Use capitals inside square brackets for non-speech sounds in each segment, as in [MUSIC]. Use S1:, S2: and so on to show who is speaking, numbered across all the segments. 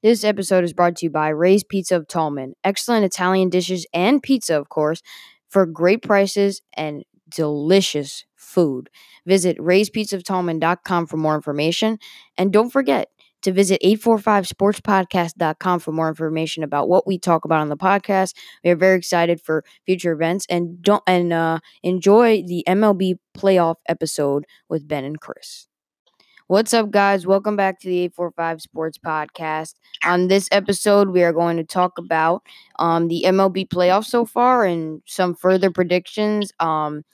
S1: This episode is brought to you by Ray's Pizza of Tallman. Excellent Italian dishes and pizza, of course, for great prices and delicious food. Visit rayspizzaoftallman.com for more information. And don't forget to visit 845sportspodcast.com for more information about what we talk about on the podcast. We are very excited for future events and don't and uh, enjoy the MLB playoff episode with Ben and Chris. What's up, guys? Welcome back to the 845 Sports Podcast. On this episode, we are going to talk about um, the MLB playoffs so far and some further predictions. Um,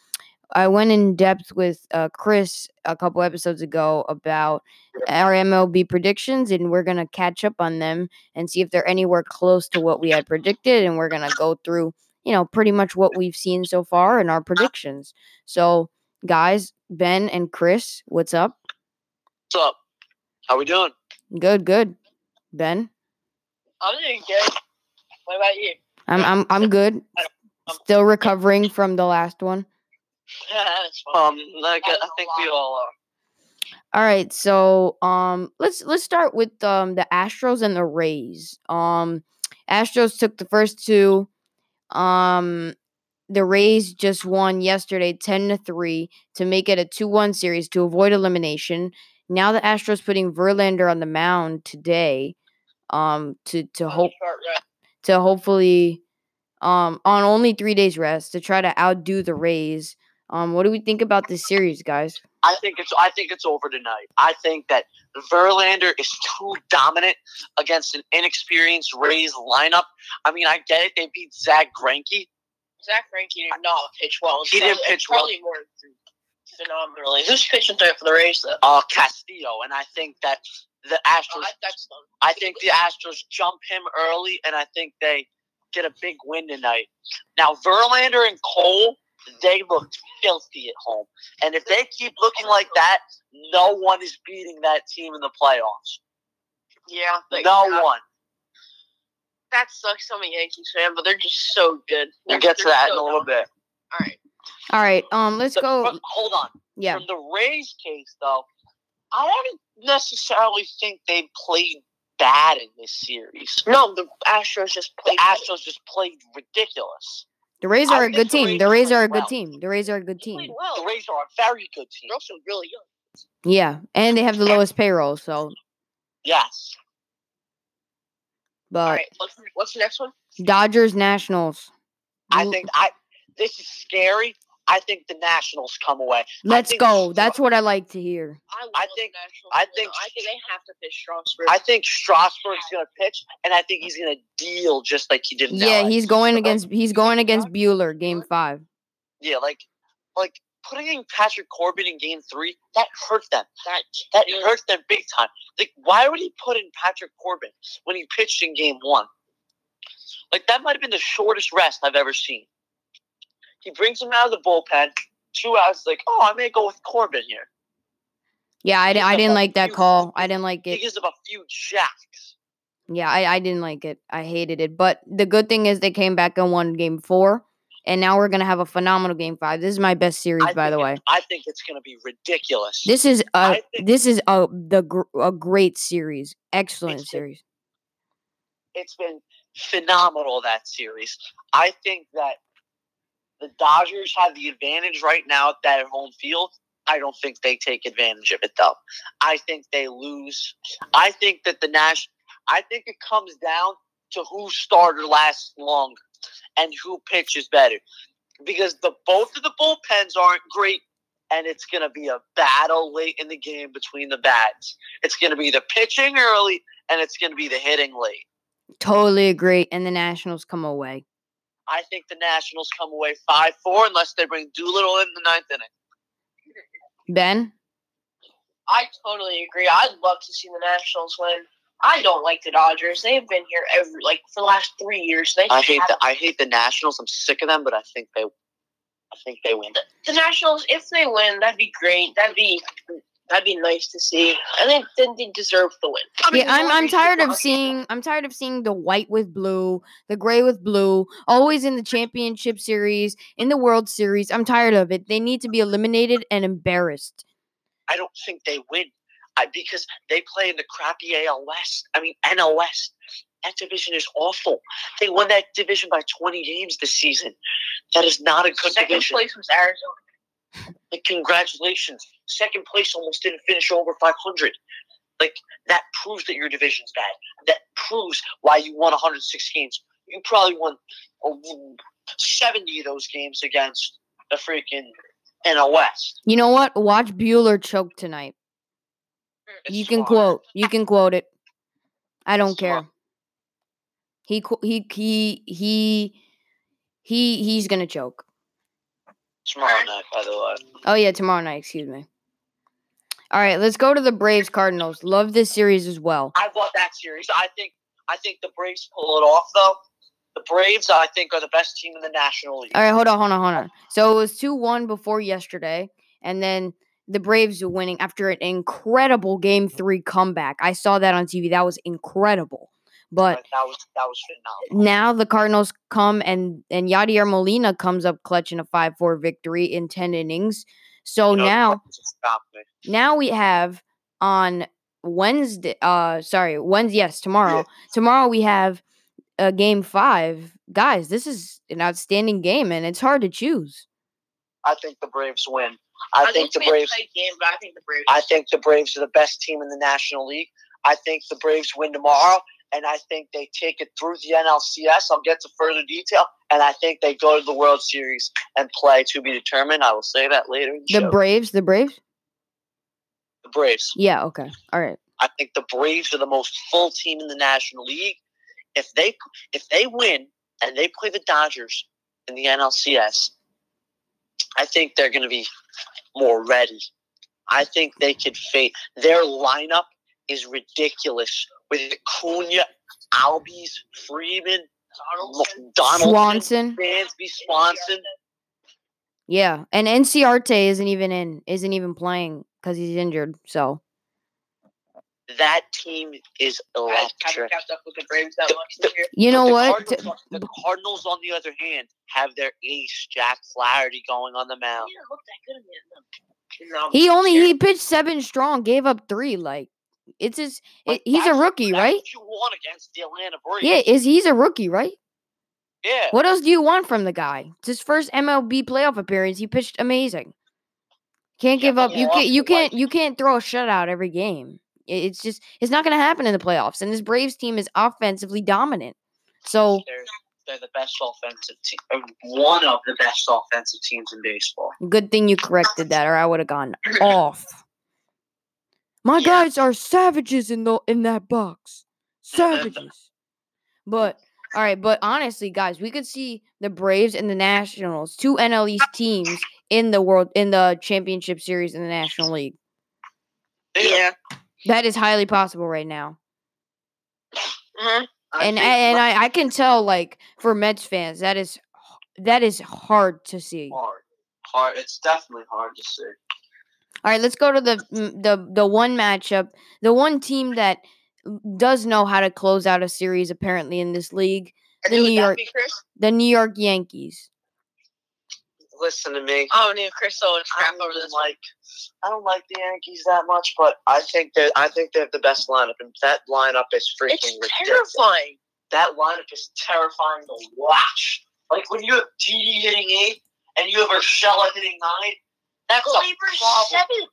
S1: I went in depth with uh, Chris a couple episodes ago about our MLB predictions, and we're going to catch up on them and see if they're anywhere close to what we had predicted. And we're going to go through, you know, pretty much what we've seen so far and our predictions. So, guys, Ben and Chris, what's up?
S2: What's up? How we doing?
S1: Good, good. Ben,
S3: I'm doing good. What about you?
S1: I'm I'm I'm good. [LAUGHS] Still recovering from the last one. [LAUGHS]
S3: That's fine.
S2: Um, like, I I think we all are.
S1: All right, so um let's let's start with um the Astros and the Rays. Um Astros took the first two. Um the Rays just won yesterday 10 to 3 to make it a 2-1 series to avoid elimination. Now the Astros putting Verlander on the mound today um to to hope to hopefully um on only 3 days rest to try to outdo the Rays. Um what do we think about this series, guys?
S2: I think it's I think it's over tonight. I think that Verlander is too dominant against an inexperienced Rays lineup. I mean, I get it; they beat Zach Greinke.
S3: Zach Greinke did not pitch well.
S2: He didn't pitch well.
S3: Probably more phenomenally. Who's pitching there for the Rays though?
S2: Uh, Castillo, and I think that the
S3: Oh,
S2: Astros.
S3: I, that's.
S2: I think the Astros jump him early, and I think they get a big win tonight. Now, Verlander and Cole, they looked filthy at home. And if they keep looking like that, no one is beating that team in the playoffs.
S3: Yeah,
S2: no
S3: that,
S2: one.
S3: That sucks. I'm a Yankees fan, but they're just so good.
S2: We'll
S3: They're-
S2: get to that
S3: so
S2: in a little
S3: dominant.
S2: bit.
S3: All right.
S1: All right, um let's
S2: The-
S1: go
S2: hold on.
S1: yeah.
S2: From the Rays case, though, I don't necessarily think they played bad in this series.
S3: No, the Astros just
S2: The
S3: played.
S2: Astros just played ridiculous.
S1: The Rays are a good
S2: the
S1: team. The Rays are a good
S2: well.
S1: team. The Rays are a good
S3: They
S1: team.
S3: well.
S2: The Rays are a very good team.
S3: They're also really young.
S1: Yeah, and they have the lowest payroll, so
S2: Yes.
S1: but
S3: All right. What's, what's the next one?
S1: Dodgers Nationals.
S2: I think I. This is scary. I think the Nationals come away.
S1: Let's go. That's what I like to hear.
S3: I,
S2: I think- I think-
S3: I think they have to pitch Strasburg.
S2: I think Strasburg's going to pitch, and I think he's going to deal just like he did.
S1: Yeah,
S2: LA.
S1: he's going
S2: So,
S1: against he's going against Buehler game 5.
S2: Yeah, like, like putting in Patrick Corbin in Game Three that hurt them.
S3: that.
S2: That
S3: Yeah.
S2: hurt them big time. Like, why would he put in Patrick Corbin when he pitched in Game One? Like that might have been the shortest rest I've ever seen. He brings him out of the bullpen. Two outs, like, oh, I may go with Corbin here.
S1: Yeah, I, di-
S2: Gives
S1: I didn't like that
S2: few-
S1: call. I didn't like
S2: He
S1: it.
S2: gives them a few jacks.
S1: Yeah, I, I didn't like it. I hated it. But the good thing is they came back and won game 4 and now we're going to have a phenomenal game 5. This is my best series
S2: I
S1: by the way.
S2: I think it's going to be ridiculous.
S1: This is a
S2: think-
S1: this is a the gr- a great series. Excellent
S2: It's been-
S1: series.
S2: it's been phenomenal that series. I think that the Dodgers have the advantage right now at that home field. I don't think they take advantage of it though. I think they lose. I think that the Nash. I think it comes down to who starter lasts longer and who pitches better, because the both of the bullpens aren't great, and it's going to be a battle late in the game between the bats. It's going to be the pitching early, and it's going to be the hitting late.
S1: Totally agree and the Nationals come away.
S2: I think the Nationals come away five four unless they bring Doolittle in the ninth inning.
S1: Ben?
S3: I totally agree. I'd love to see the Nationals win. I don't like the Dodgers. They've been here every like for the last three years. They
S2: I hate the I hate the Nationals. I'm sick of them, but I think they I think they win.
S3: the Nationals. If they win, that'd be great. That'd be that'd be nice to see. I think then they deserve the win. I mean,
S1: Yeah, I'm I'm tired of
S3: Dodgers-
S1: seeing I'm tired of seeing the white with blue, the gray with blue, always in the championship series, in the World Series. I'm tired of it. They need to be eliminated and embarrassed.
S2: I don't think they win. I, because they play in the crappy AL West. I mean, NL West. That division is awful. They won that division by 20 games this season. That is not a good
S3: Second
S2: division.
S3: place was Arizona.
S2: Like, congratulations. Second place almost didn't finish over 500. Like, that proves that your division's bad. That proves why you won 106 games. You probably won oh, 70 of those games against the freaking NL West.
S1: You know what? Watch Buehler choke tonight.
S2: Mm, it's
S1: you can
S2: smart.
S1: quote. You can quote it. I don't
S2: It's
S1: care.
S2: smart.
S1: He he he he he he's gonna choke.
S2: Tomorrow night, by the way.
S1: Oh yeah, tomorrow night. Excuse me. All right, let's go to the Braves Cardinals. Love this series as well.
S2: I love that series. I think I think the Braves pull it off though. The Braves, I think, are the best team in the National League.
S1: All right, hold on, hold on, hold on. So it was two one before yesterday, and then the Braves were winning after an incredible Game Three comeback. I saw that on TV. That was incredible. But
S2: But that was that was phenomenal.
S1: now the Cardinals come and and Yadier Molina comes up clutch in a five four victory in ten innings. So
S2: You know,
S1: now now we have on Wednesday. Uh, sorry, Wednesday. Yes, tomorrow. [LAUGHS] Tomorrow we have a game five. Guys, this is an outstanding game, and it's hard to choose.
S2: I think the Braves win. I, think the
S3: it's gonna be a
S2: Braves.
S3: game, but I think the Braves.
S2: I think the Braves are the best team in the National League. I think the Braves win tomorrow, and I think they take it through the NLCS. I'll get to further detail, and I think they go to the World Series and play to be determined. I will say that later. The,
S1: The. Braves. The Braves.
S2: the Braves.
S1: Yeah. Okay. All right.
S2: I think the Braves are the most full team in the National League. If they if they win and they play the Dodgers in the NLCS, I think they're going to be more ready. I think they could face their lineup is ridiculous with Acuna, Albies, Freeman,
S3: Donaldson.
S2: Donaldson,
S1: Swanson.
S2: Dansby, Swanson.
S1: Yeah, and Inciarte isn't even in. Isn't even playing because he's injured. So
S2: That team is electric.
S3: kept up with the
S2: The-
S3: much this year.
S1: you know what?
S2: Cardinals, the Cardinals, on the other hand, have their ace Jack Flaherty going on the mound.
S3: didn't look that good in the, in the,
S1: He only he pitched seven strong, gave up three. Like it's his. It- he's a rookie, right?
S2: You want against the Atlanta Braves?
S1: Yeah, is he's a rookie, right?
S2: yeah.
S1: What else do you want from the guy? It's his first MLB playoff appearance. He pitched amazing. Can't
S2: Yeah,
S1: give up. You can't. You can't. You can't throw a shutout every game. It's just. It's not going to happen in the playoffs. And this Braves team is offensively dominant. So
S2: They're, they're the best offensive team, uh, one of the best offensive teams in baseball.
S1: good thing you corrected that, or I would have gone off. My
S3: Yeah.
S1: guys are savages in the in that box. [LAUGHS] Savages. But all right, but honestly, guys, we could see the Braves and the Nationals, two NL East teams in the world in the championship series in the National League.
S3: Yeah.
S1: That is highly possible right now.
S3: Mhm.
S1: And
S2: think
S1: and I, I can tell like for Mets fans, that is that is hard to see.
S2: hard. Hard. It's definitely hard to see.
S1: All right, let's go to the mm, the the one matchup, the one team that does know how to close out a series apparently in this league,
S3: And
S1: The New York-
S3: be,
S1: the New York Yankees.
S2: Listen to me.
S3: Oh, and Chris will
S2: I
S3: scrap over
S2: don't
S3: this one.
S2: like. I don't like the Yankees that much, but I think that I think they have the best lineup, and that lineup is freaking
S3: It's
S2: ridiculous.
S3: terrifying.
S2: That lineup is terrifying to watch. Like when you have Didi hitting eight and you have Urshela hitting nine. That's a
S3: Gleyber's
S2: problem.
S3: seven,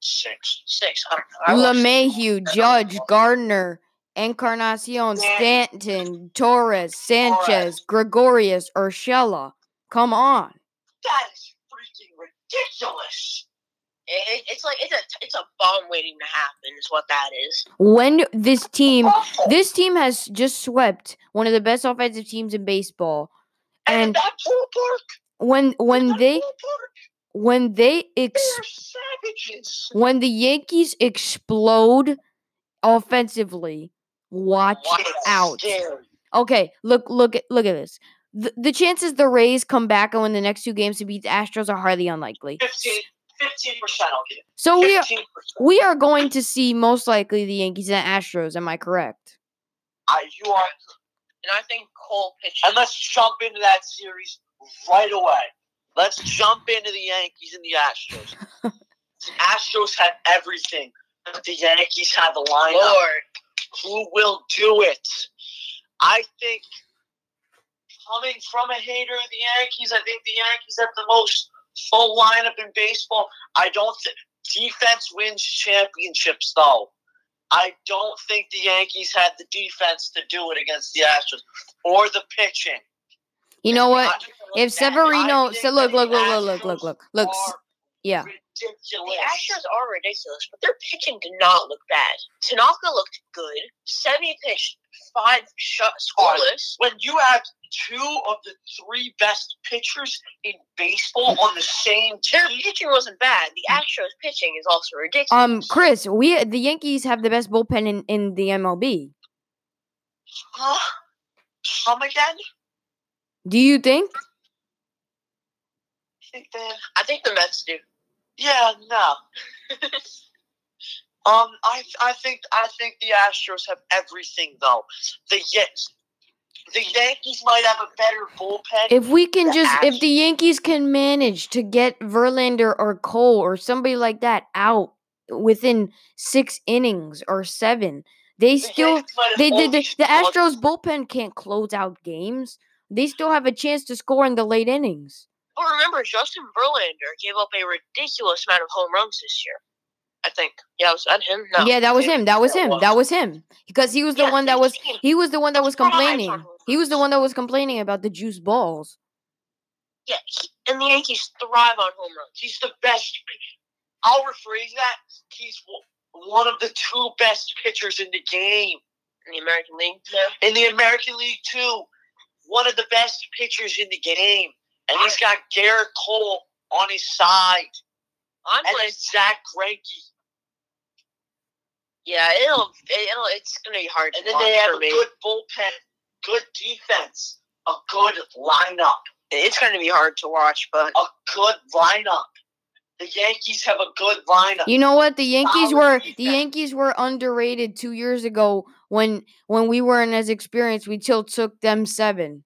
S2: Six.
S3: six. I don't know. I
S1: LeMahieu, Judge, Gardner, Encarnacion, Stanton, Torres, Sanchez, Gregorius, Urshela. Come on.
S2: That is freaking ridiculous.
S3: It, it's like it's a it's a bomb waiting to happen. Is what that is.
S1: When this team
S2: Awful.
S1: this team has just swept one of the best offensive teams in baseball.
S2: and,
S1: and. When when they
S2: ballpark,
S1: when they ex
S2: they're
S1: when the Yankees explode offensively, watch
S2: Wow,
S1: out.
S2: scary.
S1: Okay, look look at look at this. The, the chances the Rays come back and win the next two games to beat the Astros are hardly unlikely.
S2: 15 percent. I'll give.
S1: So we are we are going to see most likely the Yankees and Astros. Am I correct?
S2: I you are.
S3: And I think Cole pitched.
S2: And let's jump into that series right away. Let's jump into the Yankees and the Astros. the [LAUGHS] Astros have everything. the Yankees have the lineup.
S3: Lord.
S2: Who will do it? I think coming from a hater of the Yankees, I think the Yankees have the most full lineup in baseball. I don't think defense wins championships though. I don't think the Yankees had the defense to do it against the Astros or the pitching.
S1: You know what?
S2: I-
S1: If Severino, so look, look, look, look, look, look,
S2: Astros
S1: look, look. Yeah,
S2: ridiculous.
S3: The Astros are ridiculous, but their pitching did not look bad. Tanaka looked good. Semi pitched five shot scoreless.
S2: when you have two of the three best pitchers in baseball on the same
S3: Their
S2: team,
S3: pitching wasn't bad. The Astros pitching is also ridiculous.
S1: um, Chris, we the Yankees have the best bullpen in in the MLB.
S2: huh? Come again?
S1: Do you think?
S2: I think then,
S3: I think the Mets do.
S2: yeah, no. [LAUGHS] Um, I I think I think the Astros have everything though. The Yankees, the Yankees might have a better bullpen.
S1: If we can
S2: The
S1: just, if the Yankees can manage to get Verlander or Cole or somebody like that out within six innings or seven, they
S2: The
S1: still
S2: Yankees might have
S1: they did the,
S2: only
S1: the
S2: scored-
S1: Astros bullpen can't close out games. They still have a chance to score in the late innings.
S3: But remember, Justin Verlander gave up a ridiculous amount of home runs this year. I think. Yeah, was that him? No.
S1: yeah, that was him. That was him. That was him. Because he was the
S3: Yeah,
S1: one that was
S3: 15.
S1: he was the one that was complaining. He was the one that was complaining about the juice balls.
S3: Yeah, he- and the Yankees thrive on home runs.
S2: He's the best. I'll rephrase that. He's one of the two best pitchers in the game.
S3: In the American League. Yeah.
S2: In the American League, too. One of the best pitchers in the game. And he's got Gerrit Cole on his side.
S3: I'm
S2: And
S3: playing.
S2: it's Zach Greinke.
S3: Yeah, it'll, it'll, it's gonna be hard.
S2: And
S3: to
S2: then they
S3: watch
S2: have a
S3: me.
S2: good bullpen, good defense, a good lineup.
S3: It's gonna be hard to watch, but
S2: A good lineup. The Yankees have a good lineup.
S1: You know what? The Yankees
S2: Solid
S1: were the. Yankees were underrated two years ago when when we weren't as experienced. We still took them seven.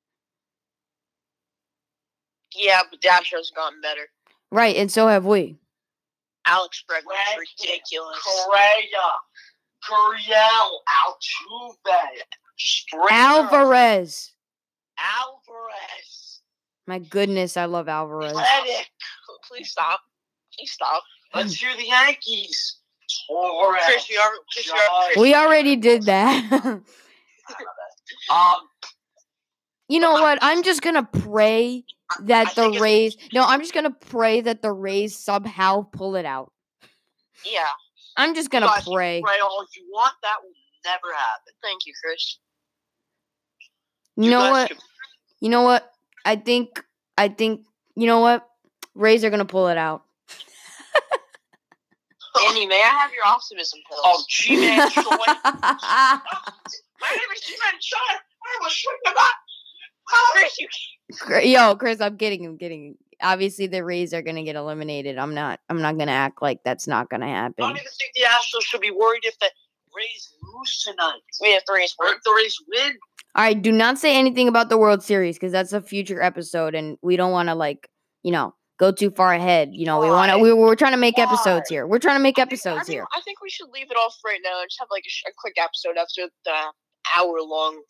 S3: Yeah, but the Astros gotten better.
S1: Right, and so have we.
S3: Alex Bregman's
S2: Right.
S3: ridiculous.
S2: Correa, Gurriel, Altuve, Springer,
S1: Alvarez.
S2: Alvarez,
S1: My goodness, I love Alvarez.
S2: Reddick.
S3: Please stop. Please stop.
S2: Let's hear the Yankees. Torres.
S3: Chris, we are. Chris, we are.
S2: Judge.
S1: We already did that. [LAUGHS]
S2: Um,
S1: you know what? I'm just gonna pray that
S2: I
S1: the Rays. No, I'm just gonna pray that the Rays somehow pull it out.
S3: Yeah.
S1: I'm just gonna
S2: guys can
S1: pray.
S2: Pray all you want. That will never happen.
S3: Thank you, Chris.
S1: You know what?
S2: can-
S1: You know what? I think. I think. You know what? Rays are gonna pull it out.
S3: Andy, may I have your optimism pills?
S2: Oh, Ji-Man Choi. [LAUGHS] My name is Ji-Man Choi. I was shooting about.
S3: Chris, you
S1: Cr- Yo, Chris, I'm kidding. I'm kidding. Obviously, the Rays are gonna get eliminated. I'm not. I'm not gonna act like that's not gonna happen.
S2: I
S1: happen.
S2: don't even think the Astros should be worried if the Rays lose tonight.
S3: we have three
S2: Or if the Rays win.
S1: All right, do not say anything about the World Series because that's a future episode, and we don't want to like, you know, go too far ahead. You know, we want to. We, we're trying to make
S2: Why?
S1: episodes here. We're trying to make
S3: I think- I
S1: episodes
S3: think,
S1: here.
S3: I think we should leave it off right now and just have like a, sh- a quick episode after the hour long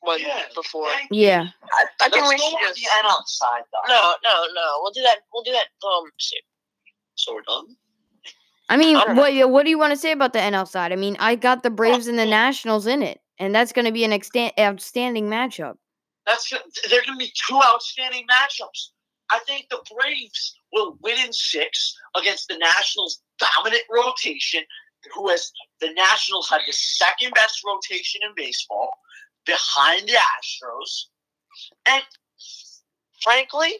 S3: one
S2: Yeah,
S3: before.
S2: thank
S1: Yeah.
S3: I, I think
S2: Let's
S3: we should
S2: on
S3: just.
S2: the NL side, though.
S3: No, no, no. We'll do that. We'll do that. Um, soon.
S2: So we're done.
S1: I mean,
S3: I don't know.
S1: what what do you want to say about the NL side? I mean, I got the Braves and the Nationals in it, and that's going to be an extan- outstanding matchup.
S2: That's they're going to be two outstanding matchups. I think the Braves will win in six against the Nationals' dominant rotation, who has the Nationals have the second best rotation in baseball behind the Astros. And frankly,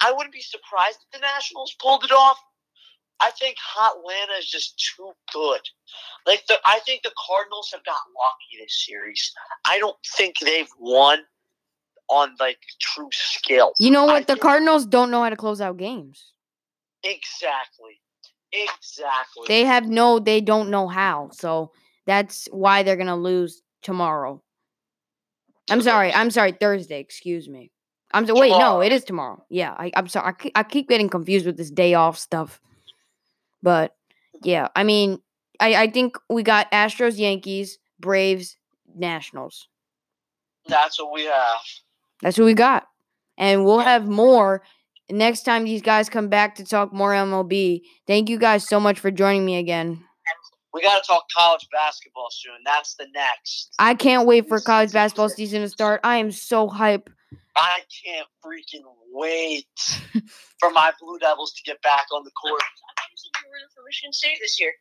S2: I wouldn't be surprised if the Nationals pulled it off. I think Atlanta is just too good. Like the, I think the Cardinals have got lucky this series. I don't think they've won on like true skill.
S1: You know
S2: I
S1: what? The
S2: think-
S1: Cardinals don't know how to close out games.
S2: Exactly. Exactly.
S1: They have no. They don't know how. So that's why they're going to lose tomorrow. I'm sorry. I'm sorry. Thursday. Excuse me. I'm so, wait. No, it is tomorrow. Yeah. I, I'm sorry. I keep, I keep getting confused with this day off stuff. But Yeah, I mean, I, I think we got Astros, Yankees, Braves, Nationals.
S2: That's what we have.
S1: That's what we got. And we'll have more next time these guys come back to talk more MLB. Thank you guys so much for joining me again.
S2: We got to talk college basketball soon. That's the next.
S1: I can't wait for college basketball season to start. I am so hype.
S2: I can't freaking wait for my Blue Devils to get back on the court.
S3: I thought you said you were rooting for Michigan State this year.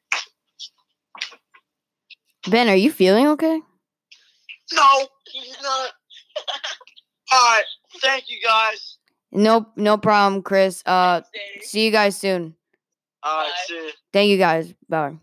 S1: Ben, are you feeling okay?
S2: No, he's not. [LAUGHS] All right. Thank you, guys.
S1: No, no problem, Chris. Uh, see you guys soon.
S2: All right. See.
S1: Thank you guys. Bye.